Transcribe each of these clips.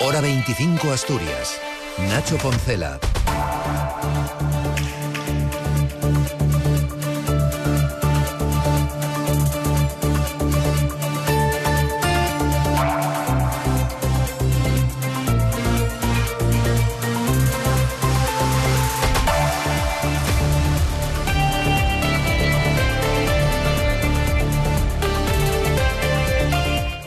Hora 25 Asturias. Nacho Poncela.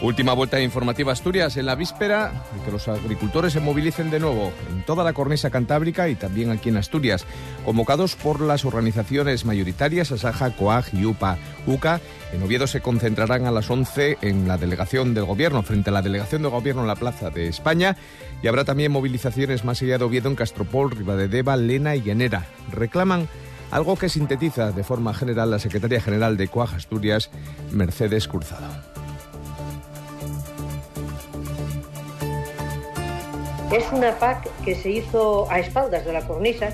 Última vuelta informativa Asturias en la víspera de que los agricultores se movilicen de nuevo en toda la cornisa cantábrica y también aquí en Asturias, convocados por las organizaciones mayoritarias Asaja, COAG y UPA. UCA en Oviedo se concentrarán a las 11 en la delegación del gobierno, frente a la delegación del gobierno en la Plaza de España y habrá también movilizaciones más allá de Oviedo en Castropol, Ribadedeva, Lena y Llanera. Reclaman algo que sintetiza de forma general la secretaria general de COAG Asturias, Mercedes Cruzado. Es una PAC que se hizo a espaldas de la cornisa,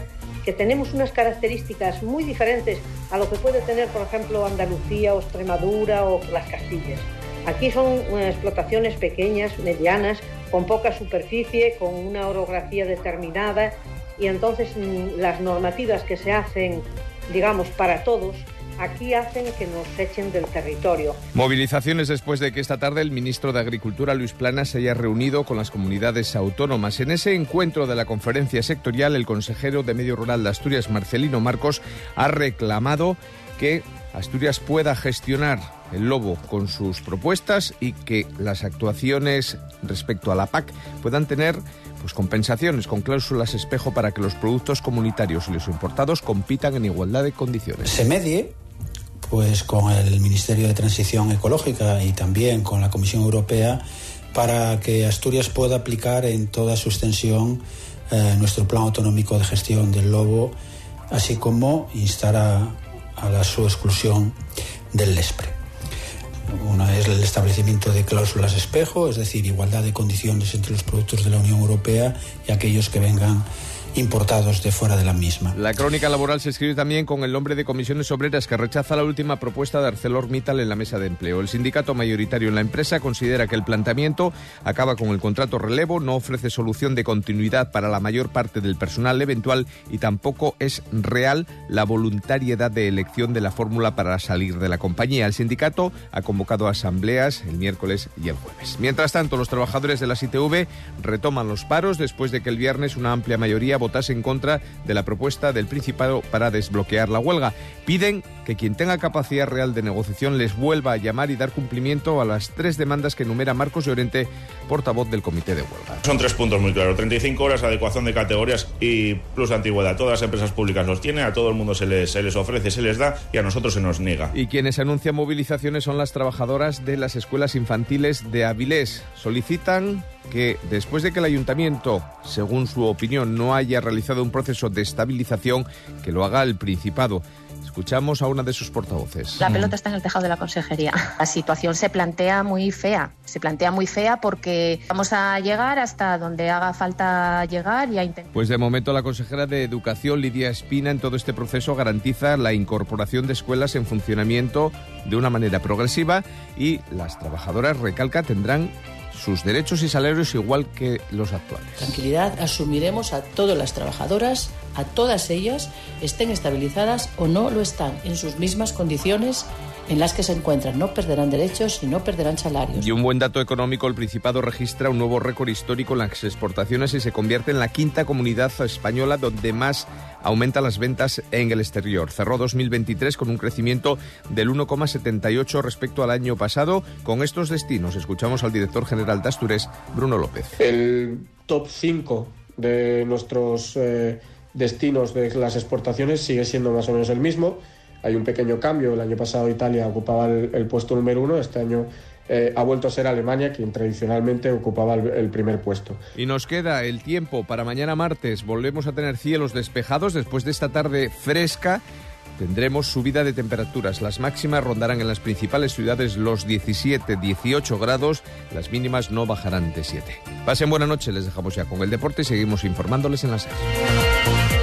que tenemos unas características muy diferentes a lo que puede tener, por ejemplo, Andalucía o Extremadura o las Castillas. Aquí son explotaciones pequeñas, medianas, con poca superficie, con una orografía determinada y entonces mm, las normativas que se hacen, digamos, para todos, aquí hacen que nos echen del territorio. Movilizaciones después de que esta tarde el ministro de Agricultura, Luis Plana, se haya reunido con las comunidades autónomas. En ese encuentro de la conferencia sectorial, el consejero de Medio Rural de Asturias, Marcelino Marcos, ha reclamado que Asturias pueda gestionar el lobo con sus propuestas y que las actuaciones respecto a la PAC puedan tener pues compensaciones con cláusulas espejo para que los productos comunitarios y los importados compitan en igualdad de condiciones. Se medie pues con el Ministerio de Transición Ecológica y también con la Comisión Europea para que Asturias pueda aplicar en toda su extensión eh, nuestro plan autonómico de gestión del lobo, así como instar a, a su exclusión del LESPRE. Una es el establecimiento de cláusulas espejo, es decir, igualdad de condiciones entre los productos de la Unión Europea y aquellos que vengan importados de fuera de la misma. La crónica laboral se escribe también con el nombre de Comisiones Obreras que rechaza la última propuesta de ArcelorMittal en la mesa de empleo. El sindicato mayoritario en la empresa considera que el planteamiento acaba con el contrato relevo, no ofrece solución de continuidad para la mayor parte del personal eventual y tampoco es real la voluntariedad de elección de la fórmula para salir de la compañía. El sindicato ha convocado asambleas el miércoles y el jueves. Mientras tanto, los trabajadores de la ITV retoman los paros después de que el viernes una amplia mayoría votase en contra de la propuesta del Principado para desbloquear la huelga. Piden que quien tenga capacidad real de negociación les vuelva a llamar y dar cumplimiento a las tres demandas que enumera Marcos Llorente, portavoz del Comité de Huelga. Son tres puntos muy claros. 35 horas, adecuación de categorías y plus antigüedad. Todas las empresas públicas los tienen, a todo el mundo se les, se les ofrece, se les da y a nosotros se nos niega. Y quienes anuncian movilizaciones son las trabajadoras de las escuelas infantiles de Avilés. Solicitan que después de que el ayuntamiento, según su opinión, no haya realizado un proceso de estabilización, que lo haga el Principado. Escuchamos a una de sus portavoces. La pelota está en el tejado de la consejería. La situación se plantea muy fea. Se plantea muy fea porque vamos a llegar hasta donde haga falta llegar y a intentar. Pues de momento la consejera de Educación, Lidia Espina, en todo este proceso garantiza la incorporación de escuelas en funcionamiento de una manera progresiva y las trabajadoras, recalca, tendrán sus derechos y salarios igual que los actuales. Tranquilidad, asumiremos a todas las trabajadoras, a todas ellas, estén estabilizadas o no lo están, en sus mismas condiciones en las que se encuentran. No perderán derechos y no perderán salarios. Y un buen dato económico, el Principado registra un nuevo récord histórico en las exportaciones y se convierte en la quinta comunidad española donde más aumentan las ventas en el exterior. Cerró 2023 con un crecimiento del 1,78 respecto al año pasado. Con estos destinos, escuchamos al director general de Astures, Bruno López. El top 5 de nuestros eh, destinos de las exportaciones sigue siendo más o menos el mismo hay un pequeño cambio. El año pasado Italia ocupaba el, puesto número uno, este año eh, ha vuelto a ser Alemania quien tradicionalmente ocupaba el, el, primer puesto. Y nos queda el tiempo para mañana martes. Volvemos a tener cielos despejados después de esta tarde fresca. Tendremos subida de temperaturas. Las máximas rondarán en las principales ciudades los 17-18 grados. Las mínimas no bajarán de 7. Pasen buena noche. Les dejamos ya con el deporte y seguimos informándoles en las 6.